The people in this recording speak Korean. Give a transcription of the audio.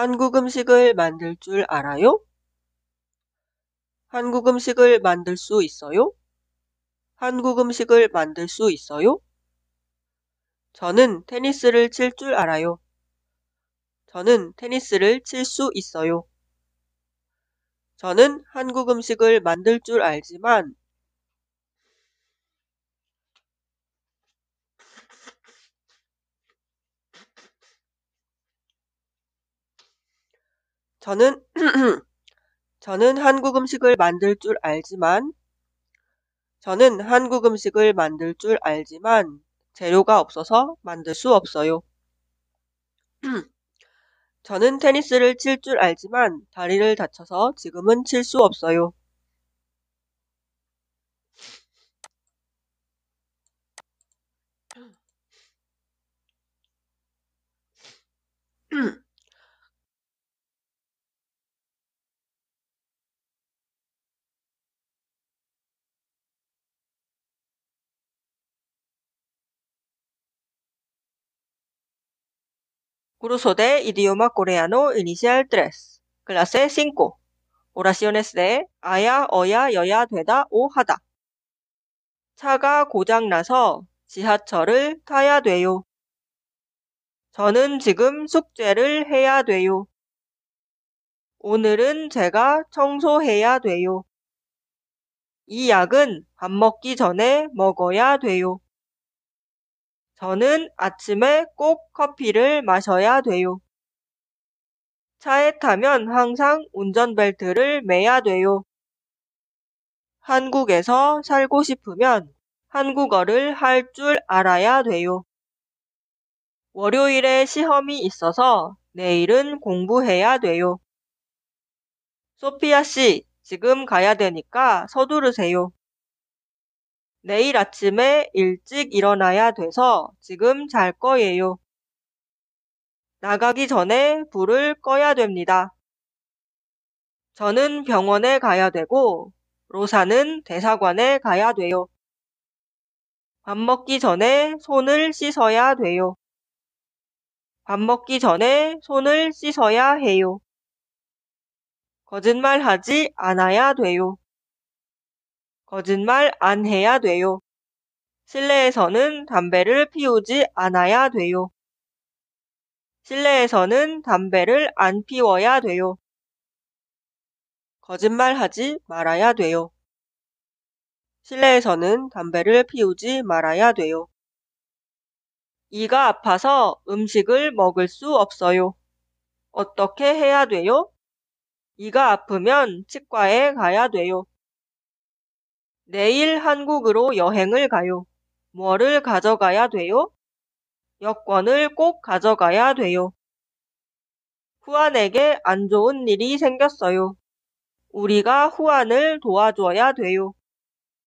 한국 음식을 만들 줄 알아요? 한국 음식을 만들 수 있어요? 한국 음식을 만들 수 있어요? 저는 테니스를 칠 줄 알아요. 저는 테니스를 칠 수 있어요. 저는 한국 음식을 만들 줄 알지만 저는 저는 한국 음식을 만들 줄 알지만 저는 한국 음식을 만들 줄 알지만 재료가 없어서 만들 수 없어요. 저는 테니스를 칠 줄 알지만 다리를 다쳐서 지금은 칠 수 없어요. Curso de idioma coreano inicial 3. Clase 5. Oraciones de 아야, 어야, 여야, 되다, 오, 하다. 차가 고장나서 지하철을 타야 돼요. 저는 지금 숙제를 해야 돼요. 오늘은 제가 청소해야 돼요. 이 약은 밥 먹기 전에 먹어야 돼요. 저는 아침에 꼭 커피를 마셔야 돼요. 차에 타면 항상 운전벨트를 매야 돼요. 한국에서 살고 싶으면 한국어를 할 줄 알아야 돼요. 월요일에 시험이 있어서 내일은 공부해야 돼요. 소피아 씨, 지금 가야 되니까 서두르세요. 내일 아침에 일찍 일어나야 돼서 지금 잘 거예요. 나가기 전에 불을 꺼야 됩니다. 저는 병원에 가야 되고 로사는 대사관에 가야 돼요. 밥 먹기 전에 손을 씻어야 돼요. 밥 먹기 전에 손을 씻어야 해요. 거짓말하지 않아야 돼요. 거짓말 안 해야 돼요. 실내에서는 담배를 피우지 않아야 돼요. 실내에서는 담배를 안 피워야 돼요. 거짓말 하지 말아야 돼요. 실내에서는 담배를 피우지 말아야 돼요. 이가 아파서 음식을 먹을 수 없어요. 어떻게 해야 돼요? 이가 아프면 치과에 가야 돼요. 내일 한국으로 여행을 가요. 뭐를 가져가야 돼요? 여권을 꼭 가져가야 돼요. 후안에게 안 좋은 일이 생겼어요. 우리가 후안을 도와줘야 돼요.